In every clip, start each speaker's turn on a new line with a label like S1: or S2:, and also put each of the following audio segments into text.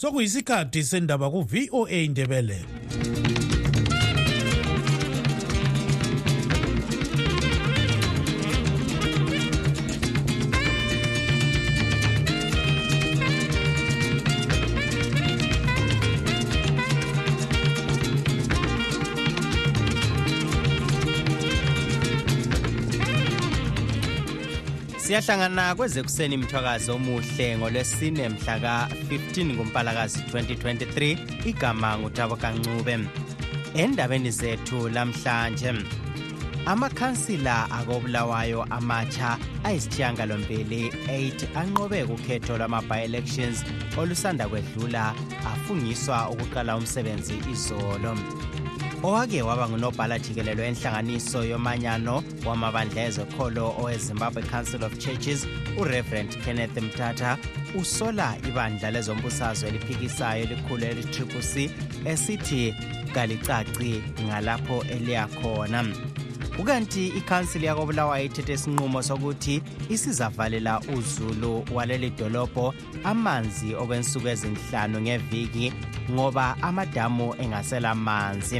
S1: sokuyisikhathi sendaba ku-voa indebele
S2: siyahlangana kwezekuseni mthwakazi omuhle ngolwesine mhla ka-15 kumpalakazi 2023 igama ngutabo kancube. Endabeni zethu lamhlanje amakhansila akobulawayo amatsha ayisithiyangalombili 8 anqobe kukhetho lwama-bi-elections olusanda kwedlula afungiswa ukuqala umsebenzi izolo. Owake waba ngunobhala jikelelo enhlanganiso yomanyano wamabandla ezekholo owezimbabwe council of churches ureverend kenneth mthatha usola ibandla lezombusazwe eliphikisayo elikhulu eli-triple c esithi kalicaci ngalapho eliya khona. Ukanti ikhansili yakobulawayo ithethe isinqumo sokuthi isizavalela uzulu waleli dolobho amanzi okwensuku ezinhlanu ngeviki ngoba amadamu engaselamanzi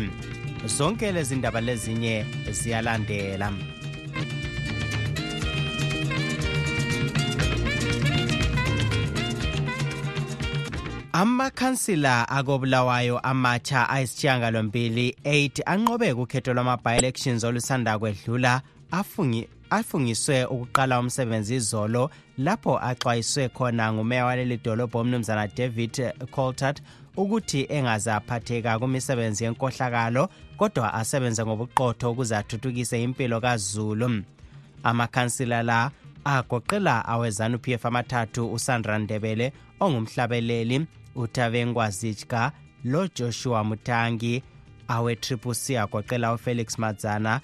S2: zonke lezi ndaba lezinye ziyalandela. Amakhansila akobulawayo amatsha ayisithiyangalombili 8 anqobe kukhetho lwama-bi-elections olusanda kwedlula afungi afungiswe ukuqala umsebenzi izolo lapho axwayiswe khona ngumeya waleli dolobho umnumzana david coltart ukuthi engaze aphatheka kumisebenzi yenkohlakalo kodwa asebenze ngobuqotho ukuze athuthukise impilo kazulu. Amakhansila la agoqela awezanu p f amathathu usandra ndebele ongumhlabeleli utavengwazijka lojoshua mutangi awe-triple c agoqela ufelix madzana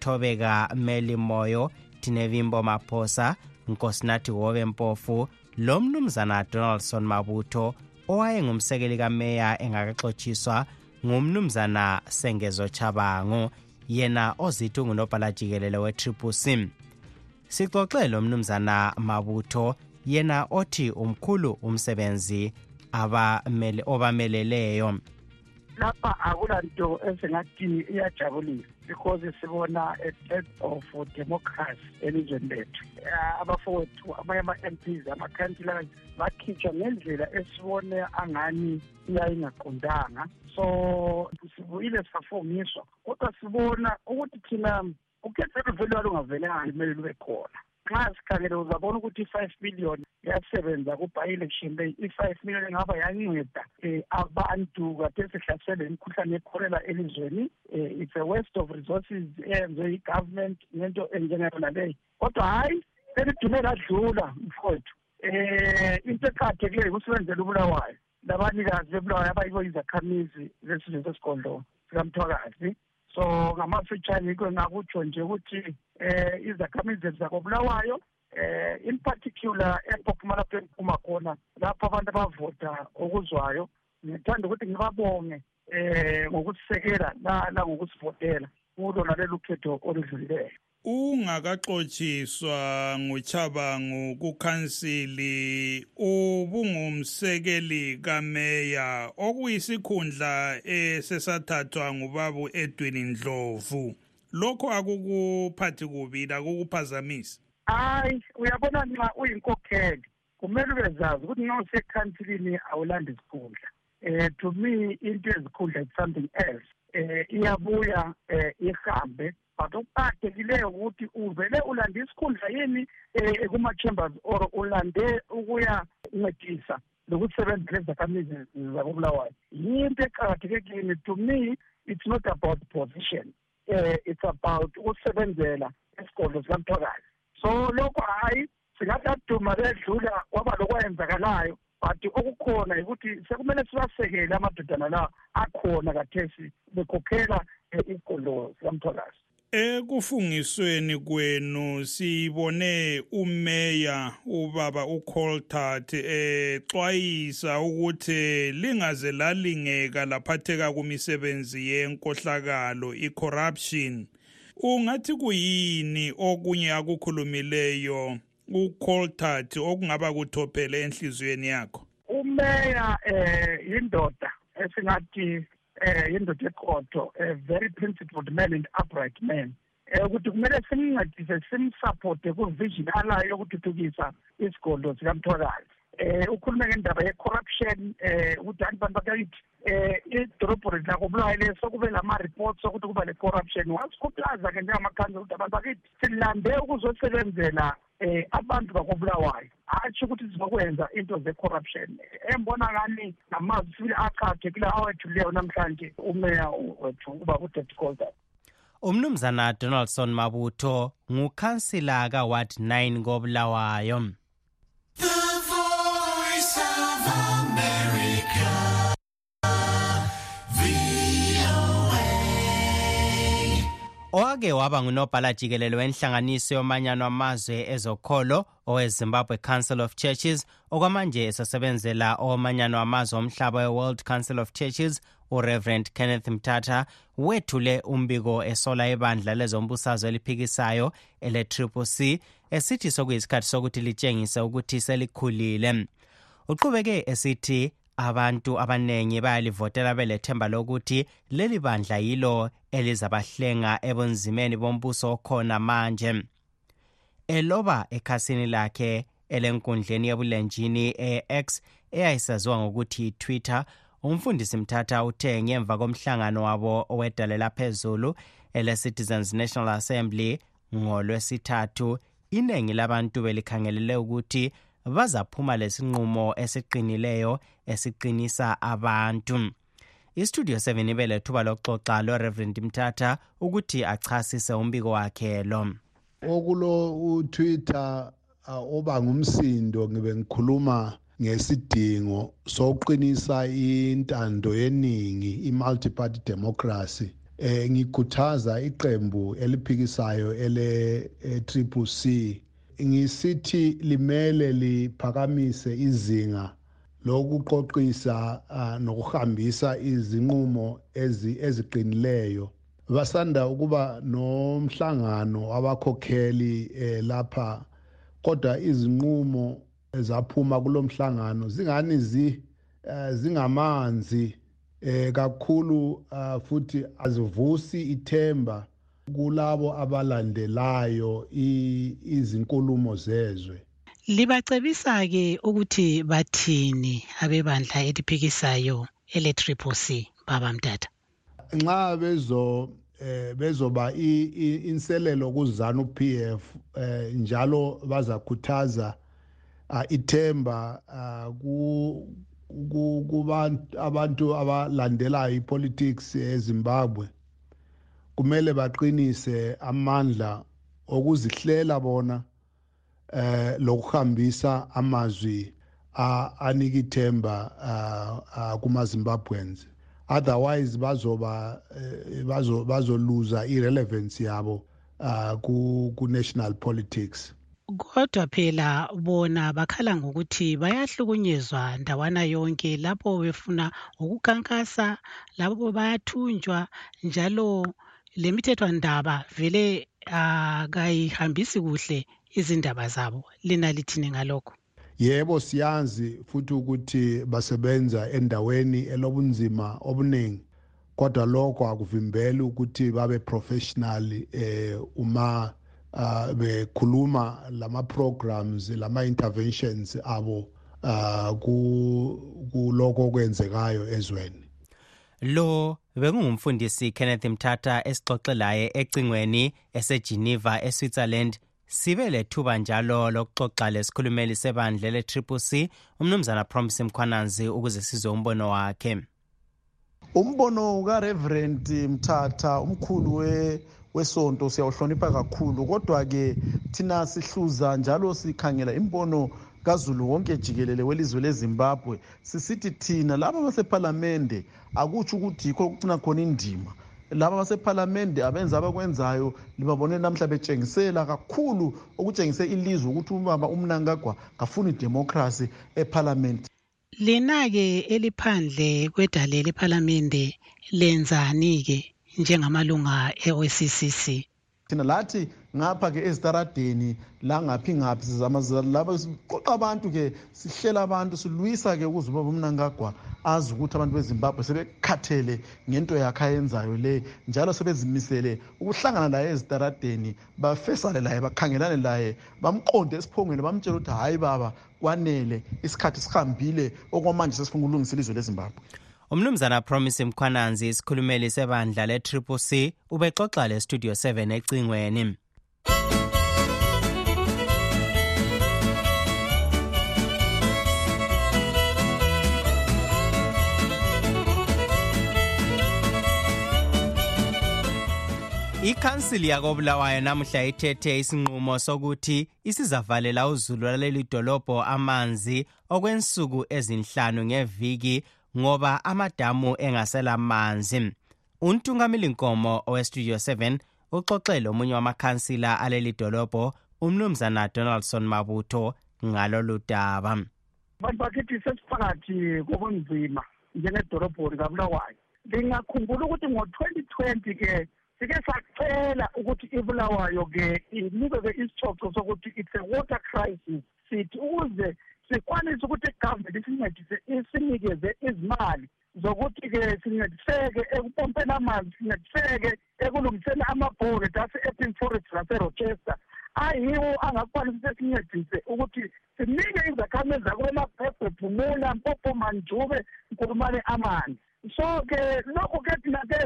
S2: thobeka meli moyo tinevimbo maphosa nkosinathi wobe mpofu lo mnumzana donaldson mabutho owayengumsekeli kameya engakaxotshiswa ngumnumzana sengezo chabangu yena ozithi ungunobhala jikelele we-triple c. Sixoxe lo mnumzana mabutho yena othi umkhulu umsebenzi abamele obameleleyo.
S3: Lapha akulanto esingathi iyajabulisa because sibona a death of democracy elizweni lethu. Abafowethu amanye ama-mps ama-councilors bakhitshwa ngendlela esibone angani iyayingaqondanga. So sibuyile safungiswa kodwa sibona ukuthi thina ukhetho luvele lwalungavelanga limele lube khona. Nxa sikhangele uzabona ukuthi i-five million yasebenza ku-bi-election leyi i-five million ingaba yanceda um abantu kade sihlasele imikhuhlane yekholera elizweni. Um it's a waste of resources eyenziwe i-government ngento enjengayona leyo kodwa hhayi selidume ladlula mfowethu um into eqakathekileyo kusebenzela ubulawayo. Labanikazi bebulawayo abayibo izakhamizi zesizwe sesigodlo sikamthwakazi. So ngamafitshane yikho ngakutsho nje ukuthi eh izakhamizi zethu zakobulawayo eh in particular ePophuma lapho engiphuma khona lapho abantu abavota okuzwayo. Ngithanda ukuthi ngibabonge eh ngokusisekela la la ngokusivotela kulo nalelo khetho oludlulileyo.
S4: Ungakaxotshiswa nguchabangu kukhansili ubungumsekeli kameya okuyisikhundla esesathathwa ngubabu edwin ndlovu. Lokho akukuphathi kubi akukuphazamisi.
S3: Hayi uyabona nxa uyinkokheli kumele ubezazi ukuthi nxa usekhansilini awulanda isikhundla. Um to me into yezikhundla is something else. Um iyabuya um ihambe but okuqakathekileyo ukuthi uvele ulande isikhundla yini um kuma-chambers or ulande ukuya ncedisa lokusebenza lezakhamizi zakobulawayo. Yinto eqakatheke kini. To me it's not about position. Um it's about ukusebenzela esigodlo sikamthwakazi. So lokho hhayi singathi aduma bedlula kwaba lokwayenzakalayo but okukhona ukuthi sekumele sibasekele amadodana lawa akhona kathesi bekhokhela isigodlo sikamthwakazi
S4: ekufungisweni kwenu sibone umeya ubaba ucoltart exwayisa ukuthi lingaze lalingeka laphatheka kumisebenzi yenkohlakalo i-corruption. Ungathi kuyini okunye akukhulumileyo ucoltart okungaba kuthophele enhliziyweni yakho?
S3: Umeya eh yindoda esingathi eh yindoda eqotho a very principled man and upright man. Eh ukuthi kumele simncedise simsupporte ku-vision alayo yokuthuthukisa isigodlo sikamthwakazi. Eh ukhulume ngendaba ye-corruption eh ukuthi anti bantu bakithi eh idorobho lakho bulawayo leso kube lama-reports okuthi kuba le-corruption wasikhuthaza-ke njengamakhansi ukuthi abantu bakithi silande ukuzosebenzela eh abantu bakobulawayo. Hatsho ukuthi sizokwenza into ze-corruption. Embona ngani namazwi sibili achache kula awethuleyo namhlanje umeya wethu uba uded colder
S2: umnumzana donaldson mabutho ngukhansila kaward 9 kobulawayo owake waba ngunobhala jikelele wenhlanganiso yomanyano amazwe ezokholo owezimbabwe council of churches okwamanje esasebenzela owomanyano amazwe omhlaba we-world council of churches ureverend kenneth mthatha wethule umbiko esola ibandla lezombusazwe eliphikisayo ele-triple c esithi sokuyisikhathi sokuthi litshengise ukuthi selikhulile. Uqhubeke esithi abantu abaningi bayalivotela belethemba lokuthi leli bandla yilo elizabahlenga ebunzimeni bombuso okhona manje. Eloba ekhasini lakhe elenkundleni yebulenjini e-x eyayisaziwa ngokuthi twitter umfundisi mthatha uthe ngemva komhlangano wabo owedalela phezulu ele-citizens national assembly ngolwesithathu iningi labantu belikhangelele ukuthi bazaphuma lesinqumo esiqinileyo esiqinisa abantu. Istudio 7 ibe lethuba lokuxoxa loreverend mthatha ukuthi achasise umbiko wakhe lo.
S5: Okulo utwitter uh, oba ngumsindo ngibe ngikhuluma ngesidingo sokuqinisa intando yeningi i-multi-party democracy. Eh ngikhuthaza iqembu eliphikisayo ele triple C. ngisithi limele liphakamise izinga lokuqoqisa uh, nokuhambisa izinqumo eziqinileyo. Basanda ukuba nomhlangano abakhokheli eh, lapha kodwa izinqumo ezaphuma kulomhlangano zingani zi uh, zingamanzi eh kakhulu futhi azivusi ithemba kulabo abalandelayo izinkulumo zezwe.
S6: Libacebisa ke ukuthi bathini abebandla eliphikisayo ele triple C baba mtata?
S5: Nxa bezo eh bezoba inselelo kuzana uPF eh njalo bazakhuthaza ithemba ku kubantu abalandelayo ipolitics eZimbabwe. Kumele baqinise amandla okuzihlela bona eh lokuhambisa amazwi anika ithemba kuma Zimbabweans otherwise bazoba bazoluza irrelevance yabo ku national politics.
S6: Kodwa phela bona bakhala ngokuthi bayahlukunyezwa ndawana yonke lapho befuna ukukhankasa lapho bayathunjwa njalo lemithethwandaba vele akayihambisi kuhle izindaba zabo. Lina lithini ngalokho?
S5: Yebo siyazi futhi ukuthi basebenza endaweni elobunzima obuningi kodwa lokho akuvimbeli ukuthi babe professional eh uma uh, bekhuluma lama programs lama interventions abo uh, kuloko okwenzekayo ezweni.
S2: Lo bekungumfundisi Kenneth Mthatha esixoxe laye ecingweni eseGeneva eSwitzerland. Sibe lethuba njalo lokuxoxa lesikhulumeli sebandla le-triple c umnumzana promise mkhwananzi ukuze sizwe umbono wakhe.
S7: Umbono kareverend mthatha umkhulu we wesonto siyawuhlonipha kakhulu. Kodwa-ke thina sihluza njalo sikhangela imbono kazulu wonke jikelele welizwe lezimbabwe sisithi thina laba basephalamende akutsho ukuthi yikho okucina khona indima. Laba basephalamende abenza abakwenzayo libabone namhla betshengisela kakhulu okutshengise ilizwe ukuthi ubaba umnankagwa ngafuni idemokhrasi ephalamende.
S6: Lina-ke eliphandle kwedale lephalamende lenzani-ke njengamalunga e-occc
S7: thina lathi ngapha-ke ezitaradeni la ngaphi ngaphi sizama laba siqoqa abantu-ke sihlela abantu silwisa-ke ukuze ubaba umnankagwa azi ukuthi abantu bezimbabwe sebekhathele ngento yakhe ayenzayo le njalo sebezimisele ukuhlangana laye ezitaradeni bafesane laye bakhangelane laye bamqonde esiphongweni bamtshela ukuthi hhayi baba kwanele isikhathi sihambile okwamanje sesifuna ukulungisa ilizwe lezimbabwe.
S2: Umnumzana promise mkhwananzi isikhulumeli sebandla le-triple c ubexoxa le-studio 7 ecingweni. Ikhansili yakobulawayo namuhla ithethe isinqumo sokuthi isizavalela uzulu lwaleli dolobho amanzi okwensuku ezinhlanu ngeviki ngoba amadamu engaselamanzi. Untungameli nkomo owestudio 7 uxoxele omunye wamakhansila aleli dolobho umnumzana donaldson mabutho ngalolu daba.
S3: Bantu bakithi sesiphakathi kobunzima njengedolobho likabulawayo ngingakhumbula ukuthi ngo-twenty twenty ke sike sacela ukuthi ibulawayo-ke inikeze isicoco sokuthi it's a water crisis sithi ukuze sikwanise ukuthi igovernment isincedise isinikeze izimali zokuthi-ke sincediseke ekupompeni amanzi sincediseke ekulungiseni amabhore ase-epping forest nase-rochester ayiwo angakwanisa ukuthi sincedise ukuthi sinike izakhamizi zakulemabhebhe phumula mpopo manjube nkulumane amanzi. so ke lokhu ke thina ke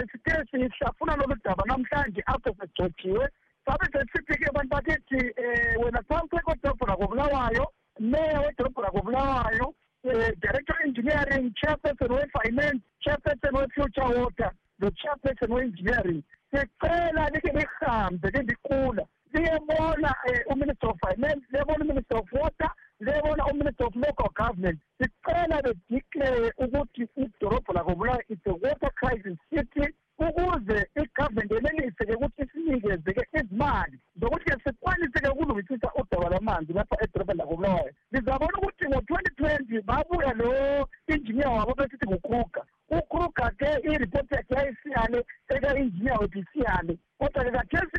S3: sihlafuna lolu daba namhlanje after sejojiwe sabe sesithi ke abantu bakithi um eh, wena sawutheko dobhora kobulawayo meya wedobhora kobulawayo um eh, director engineering chairperson we-finance chairperson we-future water lo-chairperson we-engineering sicela like nikhe nihambe ke nikula um uminister of finance liyebona uminister of water liyebona uminister of local government. Sicela bedeclare ukuthi idorobho lakobulawayo it's a water crisis city ukuze igovernment yenelise-ke ukuthi isinikeze-ke izimali zokuthi-ke sikwanise-ke ukulungisisa udaba lwamanzi lapha edorobheni lakobulawayo lizabona ukuthi ngo-twenty twenty babuya lo injiniya wabo besithi ngukruger ukruger-ke iripoti yakhe yayisiyale eka-injiniya wethu isiyale kodwa-ke kathesi-ke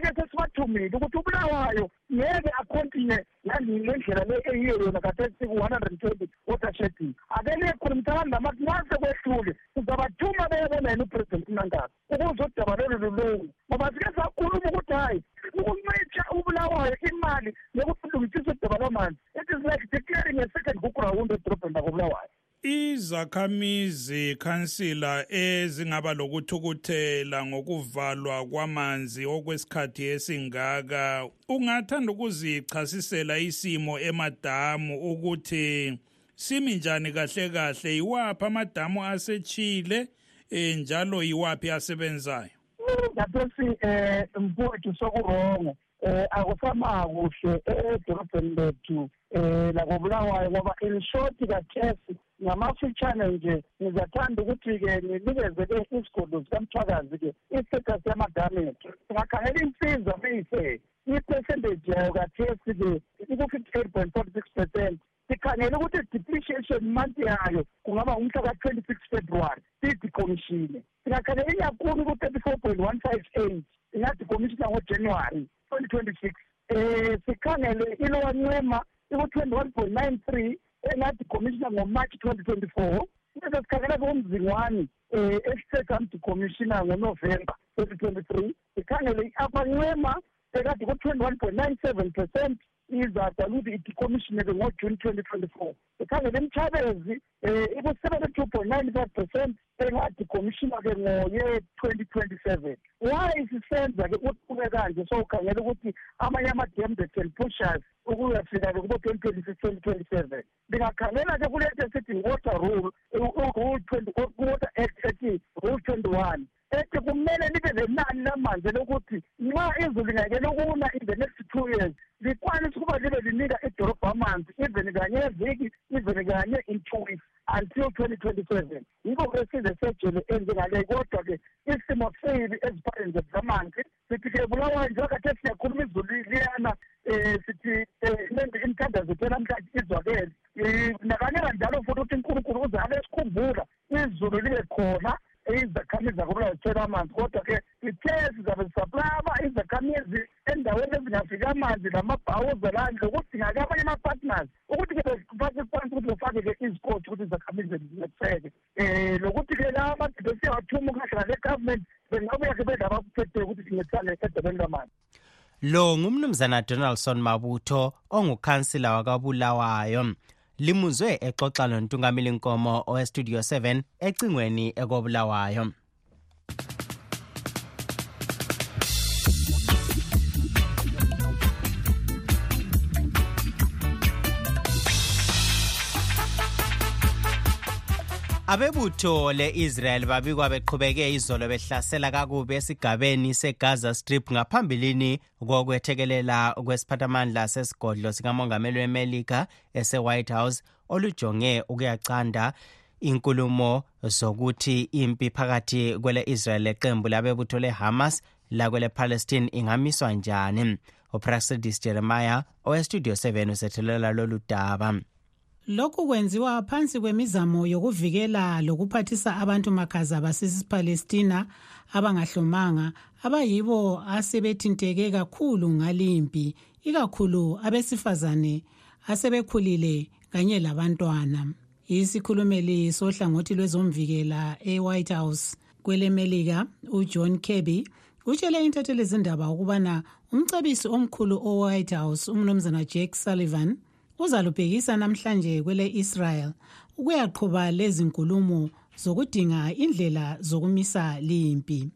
S3: sesibathumile ukuthi ubulawayo ngeke akhontinye ngendlela le eyiyo yona kathesi ku-one hundred and twenty water shedding ake liyekhulumisana namathi nase kwehlule. Sizabathuma beyebona yena upresident nankasi ukuze udaba lolu lulungu ngoba sike sakhuluma ukuthi hhayi ukuncitsha ubulawayo imali yokuthi ulungisise udaba lwamanzi it is like declaring a second kuground edorobheni lakobulawayo.
S4: Izakhamizi khansila ezingaba lokuthukuthela ngokuvalwa kwamanzi okwesikhathi esingaka ungathanda ukuzichasisela isimo emadamu ukuthi simi njani kahle kahle? Iwaphi amadamu asechile eh njalo iwaphi asebenzayo?
S3: Ngaphesi um mfowethu sokurongo um akusamakuhle edorobheni lethu um lakobulawayo ngoba in short kathesi ngamafitshane nje ngizathanda ukuthi-ke ninikeze-ke isigodlo sikamthwakazi-ke istatus yamadamu ethu singakhangela insiza meyise i-percentage yayo kathesi-ke iku-fifty eight point forty six percent. Sikhangele ukuthi i-depreciation month yayo kungaba ngumhla ka-twenty six february siyidikomishine singakhangela iyakhulu ku-thirty four point one five eight ingadikomishina ngojanuwary twenty twenty six um sikhangele ilowancema iku-twenty one point nine three engadikomishina ngomarch twenty twenty four bese sikhangela-ke umzingwani um esisetham dikomishina ngonovemba twenty twenty three sikhangele i-upper ncema ekade ku-twenty one point nine seven percent izadala ukuthi idikomishine-ke ngojuni twenty twenty four ekhangele imtshabezi um iku-seventy two point nine five percent engadikomishina-ke ngoye twenty twenty seven why sisenza-ke uqhube kanje so ukhangela ukuthi amanye ama-dam the can pushers ukuyafika-ke kubo-twenty twenty six twenty twenty seven ndingakhangela-ke kulento esithi water rule rule twenty water act ethi rule twenty one ethi kumele libe lenani lamanzi lokuthi nxa izulu lingakele ukuna in the next two years likwanise ukuba libe linika idorobho amanzi even kanye eviki even kanye in two weeks until twenty twenty seven yikho-ke size sejele enjengaleyo kodwa-ke isimo sibi eziphaleni zethu zamanzi sithi-ke bulawayo njengakathe siyakhuluma izulu liyana um sithi um imithandazo ethu namhlanje izwakele. Nakanye kanjalo futhi ukuthi unkulunkulu uzake sikhumbula izulu libe khona izakhamizi zakubulawa zithela amanzi kodwa-ke ithe sizabe sisaplaba izakhamizi endaweni ezingafiki amanzi lamabhawu zelandle ukudinga-ke abanye ama-partners ukuthi-ke befake phansi ukuthi befake-ke izikoti ukuthi izakhamizi zincediseke. Um lokuthi-ke la amadoda esiyawathuma ukahlala le-government bengabuya-ke bedlabakuphetheyo ukuthi sincedisane edobeni lwamanzi
S2: lo ngumnumzana donaldson mabutho ongukhansila wakabulawayo. Limuzwe exoxa lontungameli nkomo owestudio 7 ecingweni ekobulawayo. Abebutho le-israel babikwa beqhubeke izolo behlasela kakubi esigabeni segaza strip ngaphambilini kokwethekelela kwesiphathamandla sesigodlo sikamongameli wemelika ese-white house olujonge ukuyacanda inkulumo zokuthi impi phakathi kwele-israel leqembu labebutho le-hamas lakwele-palestine ingamiswa njani. Upraxidis jeremiah owestudio 7 usethelela lolu daba.
S6: Lokhu kwenziwa phansi kwemizamo yokuvikela lokuphathisa abantu makhaza basesipalestina abangahlomanga abayibo asebethinteke kakhulu ngalimpi ikakhulu abesifazane asebekhulile kanye labantwana. Isikhulumeli sohlangothi lwezomvikela e-white house kwelemelika ujohn kirby utshele intatheli zindaba ukubana umcebisi omkhulu o-white house umnumzana jake sullivan uzalubhekisa namhlanje kwele-israel ukuyaqhuba lezi nkulumo zokudinga indlela zokumisa limpi.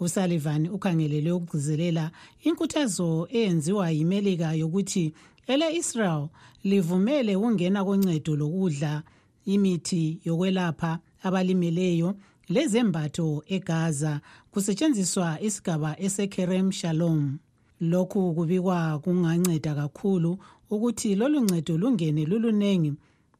S6: Usullivan ukhangelele ukugcizelela inkuthazo eyenziwa yimelika yokuthi ele-israel livumele ukungena koncedo lokudla imithi yokwelapha abalimeleyo lezembatho egaza kusetshenziswa isigaba esekerem shalom. Lokhu kubikwa kunganceda kakhulu ukuthi lolu ncedo lungene lulunengi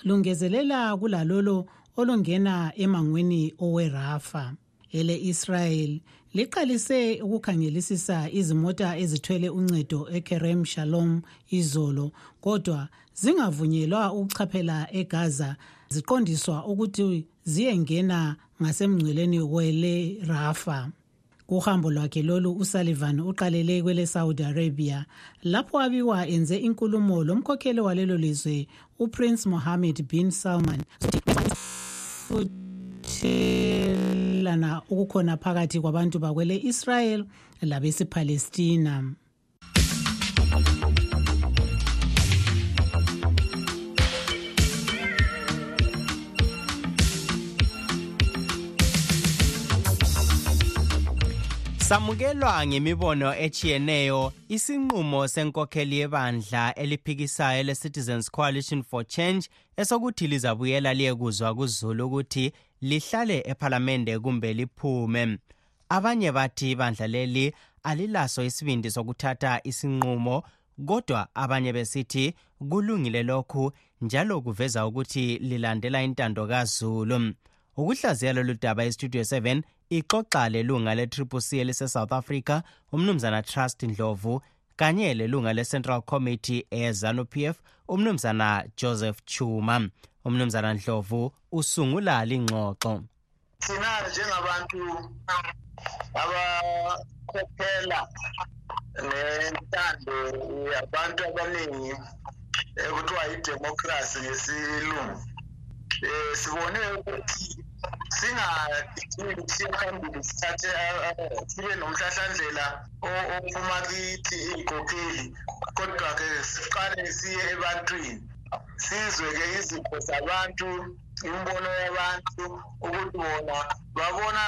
S6: lungezelela kulalolo olungena emangweni owerafa. Ele-israyeli liqalise ukukhangelisisa izimota ezithwele uncedo ekerem shalom izolo kodwa zingavunyelwa ukuchaphela egaza ziqondiswa ukuthi ziyengena ngasemngceleni wele rafa. Kuhambo lwakhe lolu usullivan uqalele kwele-saudi arabia lapho abiwa enze inkulumo lomkhokheli walelo lizwe uprince mohammed bin salman. Futhelana ukukhona phakathi kwabantu bakwele-israel labesipalestina.
S2: Samukelwa ngemibono echiyeneyo isinqumo senkokheli yebandla eliphikisayo le-citizens coalition for change esokuthi lizabuyela liyekuzwa kuzulu ukuthi lihlale ephalamende kumbe liphume. Abanye bathi ibandla leli alilaso isibindi sokuthatha isinqumo kodwa abanye besithi kulungile lokhu njalo kuveza ukuthi lilandela intando kazulu. Ukuhlaziya lolu daba estudio 7 ixoxa lelunga le-triple c elise-south africa umnumzana trust ndlovu kanye lelunga le-central committee ezanup f umnumzana joseph chuma. Umnumzana ndlovu usungula lingxoxo.
S8: Thina njengabantu abakhokhela nentando yabantu abaningi ekuthiwa yidemokhrasi ngesilungu um sibone ukuthi singadingi siye phambili sithathe sibe nomhlahlandlela ophuma kithi iy'nkokheli kodwa-ke siqale siye ebantwini. Sizwe-ke izipho zabantu imibono yabantu ukuthi bona babona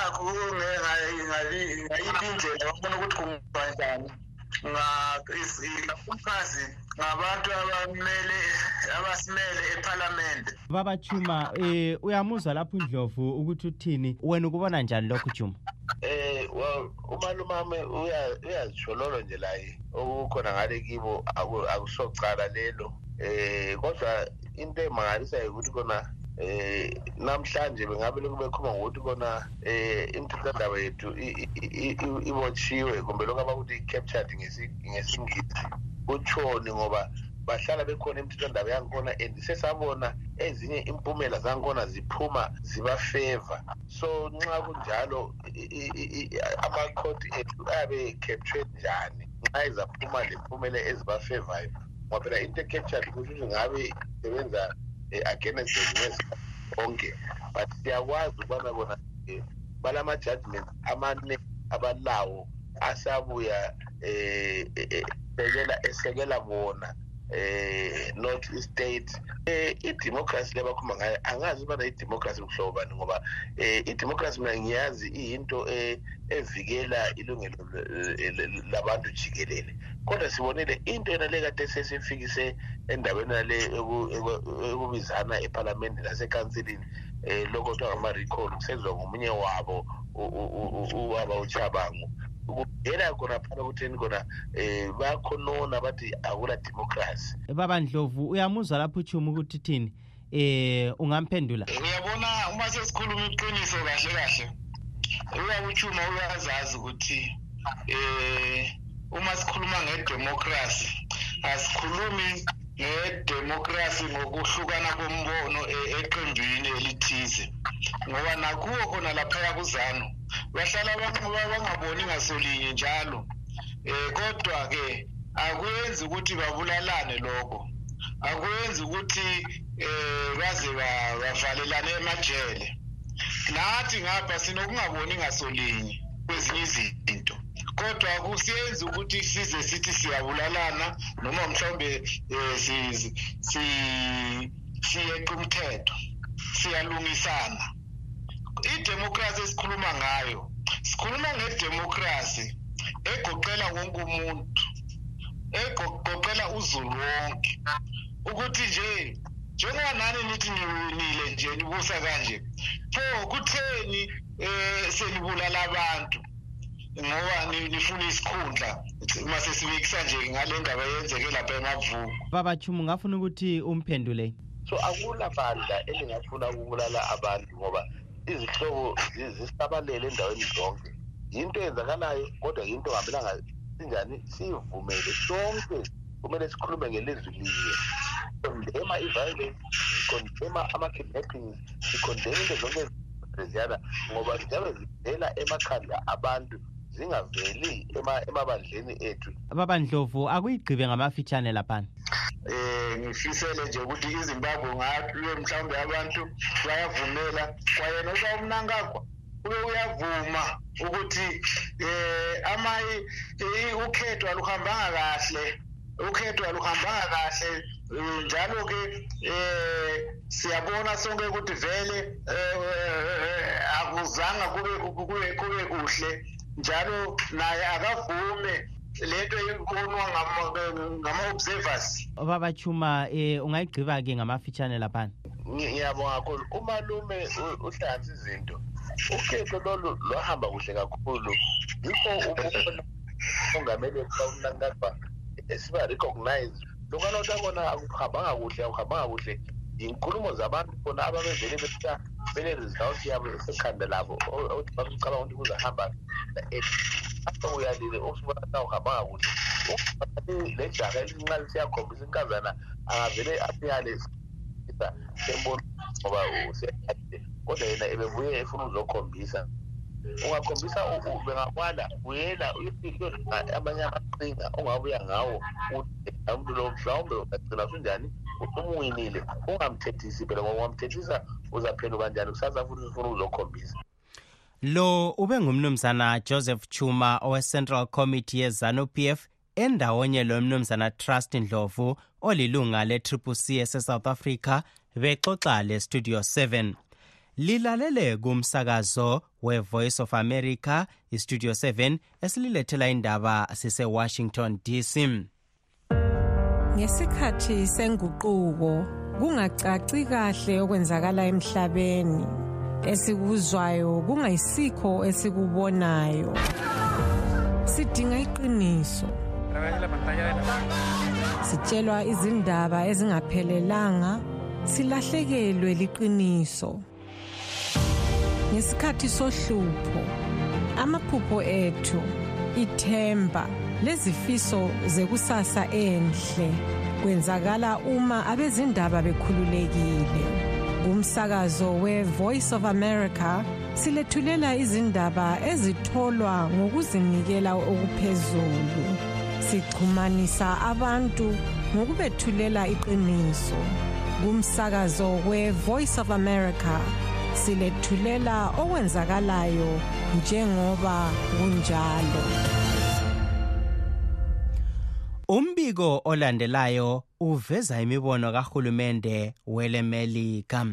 S8: ngayiphi indlela babona ukuthi kungenziwa njani. Umkhazi ngabantu abamele abasimele ephalamende.
S2: Baba chuma eh uyamuzwa lapho undlovu ukuthi uthini? Wena ukubona njani lokhu chuma
S9: eh umalumame uyazishololo nje laye okukhona ngale kibo akusocala lelo. Eh kodwa into emangalisayo ukuthi kona eh namhlanje bengabe lokhu bekhuluma ngokuthi kona eh imithethondaba yethu ibotshiwe kumbe lokhu abakuthi i-captured ngesingisi. Kutshoni ngoba bahlala bekhona imithethondaba yangikhona and sesabona ezinye impumela zangikhona ziphuma zibafeva. So nxa kunjalo amakhodi ethu ayabe captured njani nxa izaphuma lempumela ezibafevayo ngoba phela into ecaptured kusho ukuthi ngabe isebenza um against onke but siyakwazi ukubana bona um balama-judgments amaningi abalawo asabuya um sekela esekela bona eh north state eh idemocracy lebakhuluma ngayo angazi ubana idemocracy kuhlobo bani ngoba eh idemocracy mina ngiyazi iyinto eh, evikela ilungelo labantu jikelele. Kodwa sibonile into yena le kade sesifikise endaweni yale ekubizana ephalamende nasekansilini um lokho kuthiwa ngama-recall kusenzwa ngomunye wabo ubaba uchabangu. Kuvela khona phana kutheni kona um bayakhonona bathi akula democracy.
S2: Baba ndlovu uyamuzwa lapho uchumo ukuthi thini? Eh ungamphendula.
S8: Uyabona uma sesikhuluma iqiniso kahle kahle uyakuchuma uyazazi ukuthi eh uma sikhuluma ngedemocracy asikhulumi ngedemocracy ngokuhlukana kombono e-, eqembini elithize. Ngoba nakuwo khona laphaya kuzano bahlala bangaboni ngasolinye njalo. Um kodwa-ke akuyenzi ukuthi babulalane lokho. Akuyenzi ukuthi um baze bavalelane emajele. Nathi ngapha sinokungaboni ngasolinye kwezinye izinto. Kodwa akusiyenzi ukuthi size sithi siyabulalana noma mhlawumbe um siyeqa umthetho siyalungisana. Idemocracy esikhuluma ngayo sikhuluma ngedemocracy egoqela wonke umuntu egoqela uzulu wonke. Ukuthi nje njengoba nani nithi niwinile nje nibusa kanje pho kutheni um senibulala abantu? Ngoba nifuna isikhundla. Mase sibekisa nje ngale ndaba yenzeke lapha emavuko
S2: babachumu ngafuna ukuthi umphendule?
S9: So akula bandla elingafuna ukubulala abantu ngoba izihlobo zisabalele endaweni zonke. Yinto eyenzakalayo kodwa yinto ngamelanga sinjani? Siyivumele sonke kumele sikhulume ngelizwi linye. Sikondema i-violence sikondema ama-kidnappings sikondema into zonke ziyana ngoba ziyabe zivela emakhanda abantu. Zingaveli emabandleni ethu.
S2: Babandlovu akuyigqibe ngamafitshane laphana
S8: eh ngifisele nje ukuthi izimbabwe ngayo mhlawumbe abantu bayavumela kwayena uba umnankagwa ube uyavuma ukuthi eh ama ukhetho aluhambanga kahle ukhetho aluhambanga kahle. Njalo ke eh siyabona sonke ukuthi vele eh, akuzanga kube kuhle. Njalo naye akavume lento ibonwa ngama-observers.
S2: Babachuma um ungayigqiba-ke ngamafitshane laphana?
S9: Ngiyabonga kakhulu. Umalume uhlanza izinto. Ukhetho lolu lwahamba kuhle kakhulu. Yikho ubona ongamele kawunankaba siba recognized lokana ukuthi akona akuhambanga kuhle akuhambanga kuhle yinkulumo zabantu khona ababevele besa bene-result yabo esekhanda labo ukuthi bakucabanga ukuthi kuzahamba apho uyalile usibona na uhambanga kuhle. Le jaha elincane siyakhombisa inkazana angavele asiyale sembona ngoba useyakade kodwa yena ebebuye efuna uzokhombisa ungakhombisa bengakwala buyela amanye amaqhinga ongabuya ngawo umuntu lo mhlawumbe ungagcina sunjani umwinile ungamthethisi phela ngoba ungamthethisa uzaphenduka njani? Kusasa futhi ufuna uzokhombisa.
S2: Lo ube ngumnumzana joseph chuma owe-central committee yezanu-p f endawonye lo mnumzana trust ndlovu olilunga le-triple c ese-south africa bexoxa le-studio 7 lilalele kumsakazo we-voice of america istudio 7 esililethela indaba sise-washington dc
S10: ngesikhathi senguquko kungacaci kahle okwenzakala emhlabeni. Esikuzwayo kungayisikho esikubonayo. Sidinga iqiniso. Sitshelwa izindaba ezingaphelelanga silahlekelwe liqiniso. Ngesikhathi sohlupho amaphupho ethu ithemba lezifiso zekusasa enhle kwenzakala uma abezindaba bekhululekile. Kumsakazo we-voice of america silethulela izindaba ezitholwa ngokuzinikela okuphezulu. Sixhumanisa abantu ngokubethulela iqiniso. Kumsakazo we-voice of america silethulela okwenzakalayo njengoba kunjalo.
S2: Umbiko olandelayo uveza imibono kahulumende welemelika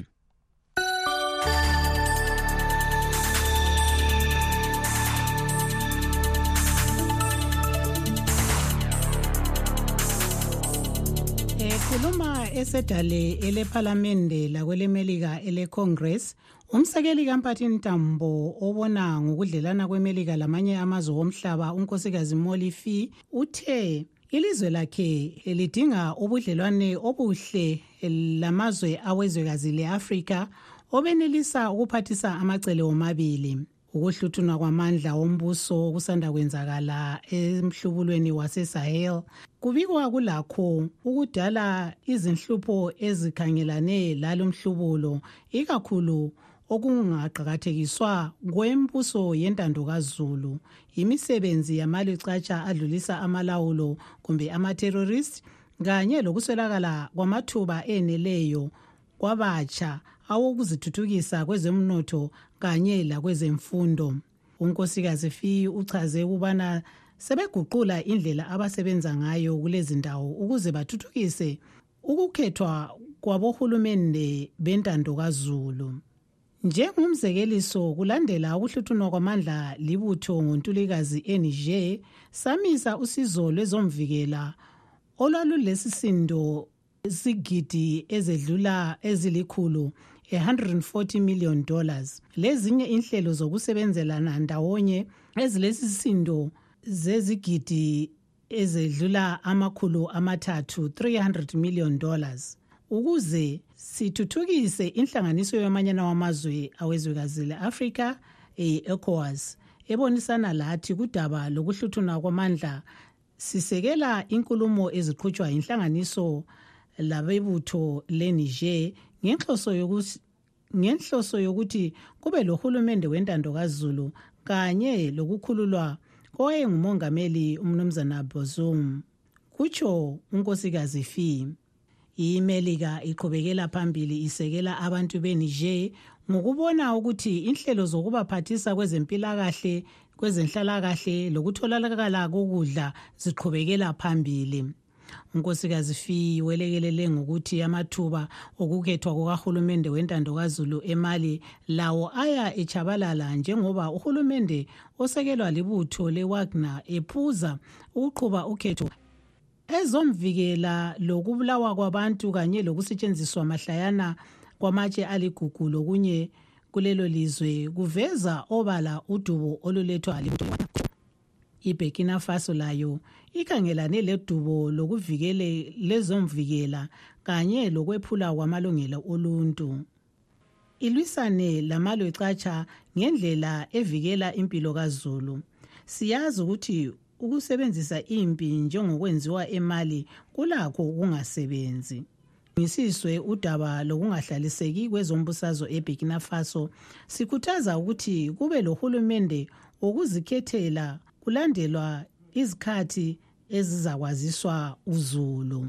S6: ekhuluma esedale elephalamende lakwelemelika elecongress. Umsekeli kamphathini ntambo obona ngokudlelana kwemelika lamanye amazwe omhlaba unkosikazi molly fee uthe ilizwe lakhe lidinga ubudlelwane obuhle lamazwe awezwekazi le-afrika obenelisa ukuphathisa amacele womabili. Ukuhluthunwa kwamandla wombuso kusanda kwenzakala emhlubulweni wasesahel. Kubikwa kulakho ukudala izinhlupho ezikhangelane lalo mhlubulo ikakhulu okungaqakathekiswa kwembuso yentando kazulu imisebenzi yamalicatsha adlulisa amalawulo kumbe amaterrorist kanye lokuswelakala kwamathuba eneleyo kwabatsha awokuzithuthukisa kwezemnotho kanye lakwezemfundo. Unkosikazi fi uchaze ukubana sebeguqula indlela abasebenza ngayo kulezi ndawo ukuze bathuthukise ukukhethwa kwabohulumende bentando kazulu. Njengomzekeliso kulandela ukuhluthunwa kwamandla libutho ngontulikazi eniger samisa usizo lwezomvikela olwalulesisindo isigidi ezedlula ezilikhulu e-140 million dollars. Lezinye inhlelo zokusebenzelana ndawonye ezilesisindo zezigidi ezedlula amakhulu amathathu 300 million dollars. Ukuze sithuthukise inhlanganiso yomanyana wamazwe awezwekazi le-afrika e-ecowas ebonisana lathi kudaba lokuhluthuna kwamandla sisekela inkulumo eziqhutshwa yinhlanganiso labebutho leniger ngenhloso yokuthi ngenhloso yokuthi kube lohulumende wentando kazulu kanye lokukhululwa kowayengumongameli umnumzana bozum kutsho unkosikazi fee. Imelika iqhubekela phambili isekela abantu beniger ngokubona ukuthi inhlelo zokubaphathisa kwezempilakahle kwezenhlalakahle lokutholakala kokudla ziqhubekela phambili. Unkosikazi fi welekelele ngokuthi amathuba okukhethwa kukahulumende wentando kazulu emali lawo aya echabalala njengoba uhulumende osekelwa libutho lewagner ephuza ukuqhuba ukhetho ezomvikela lokubulawa kwabantu kanye lokusetshenziswa mahlayana kwamatshe aligugu lokunye kulelo lizwe kuveza obala udubo olulethwa libutho iburkina faso layo ikhangelane ledubo lokuvikele lezomvikela kanye lokwephula kwamalungelo oluntu. Ilwisane lamalwecatsha ngendlela evikela impilo kazulu. Siyazi ukuthi ukusebenzisa impi njengokwenziwa emali kulakho ukungasebenzi. Ngisizwe udaba lokungahlaliseki kwezombusazwe eburkina faso. Sikhuthaza ukuthi kube lohulumende wokuzikhethela kulandelwa izikhathi ezizakwaziswa uzulu.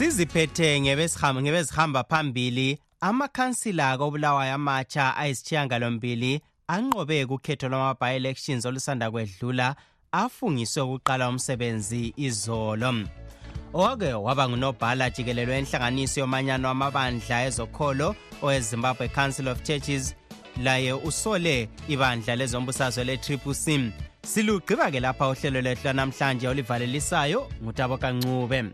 S2: Siziphethe ngebesihamba ngebezihamba phambili. Amakhansila kobulawayo amatsha ayisishiyangalombili anqobe kukhetho lwama-by-elections olusanda kwedlula afungiswe ukuqala umsebenzi izolo. Owake waba ngunobhala jikelelo wenhlanganiso yomanyano wamabandla ezokholo owezimbabwe council of churches laye usole ibandla lezombusazwe le-triple c. Silugqiba ke lapha uhlelo lwethu lwanamhlanje olivalelisayo ngutabo kancube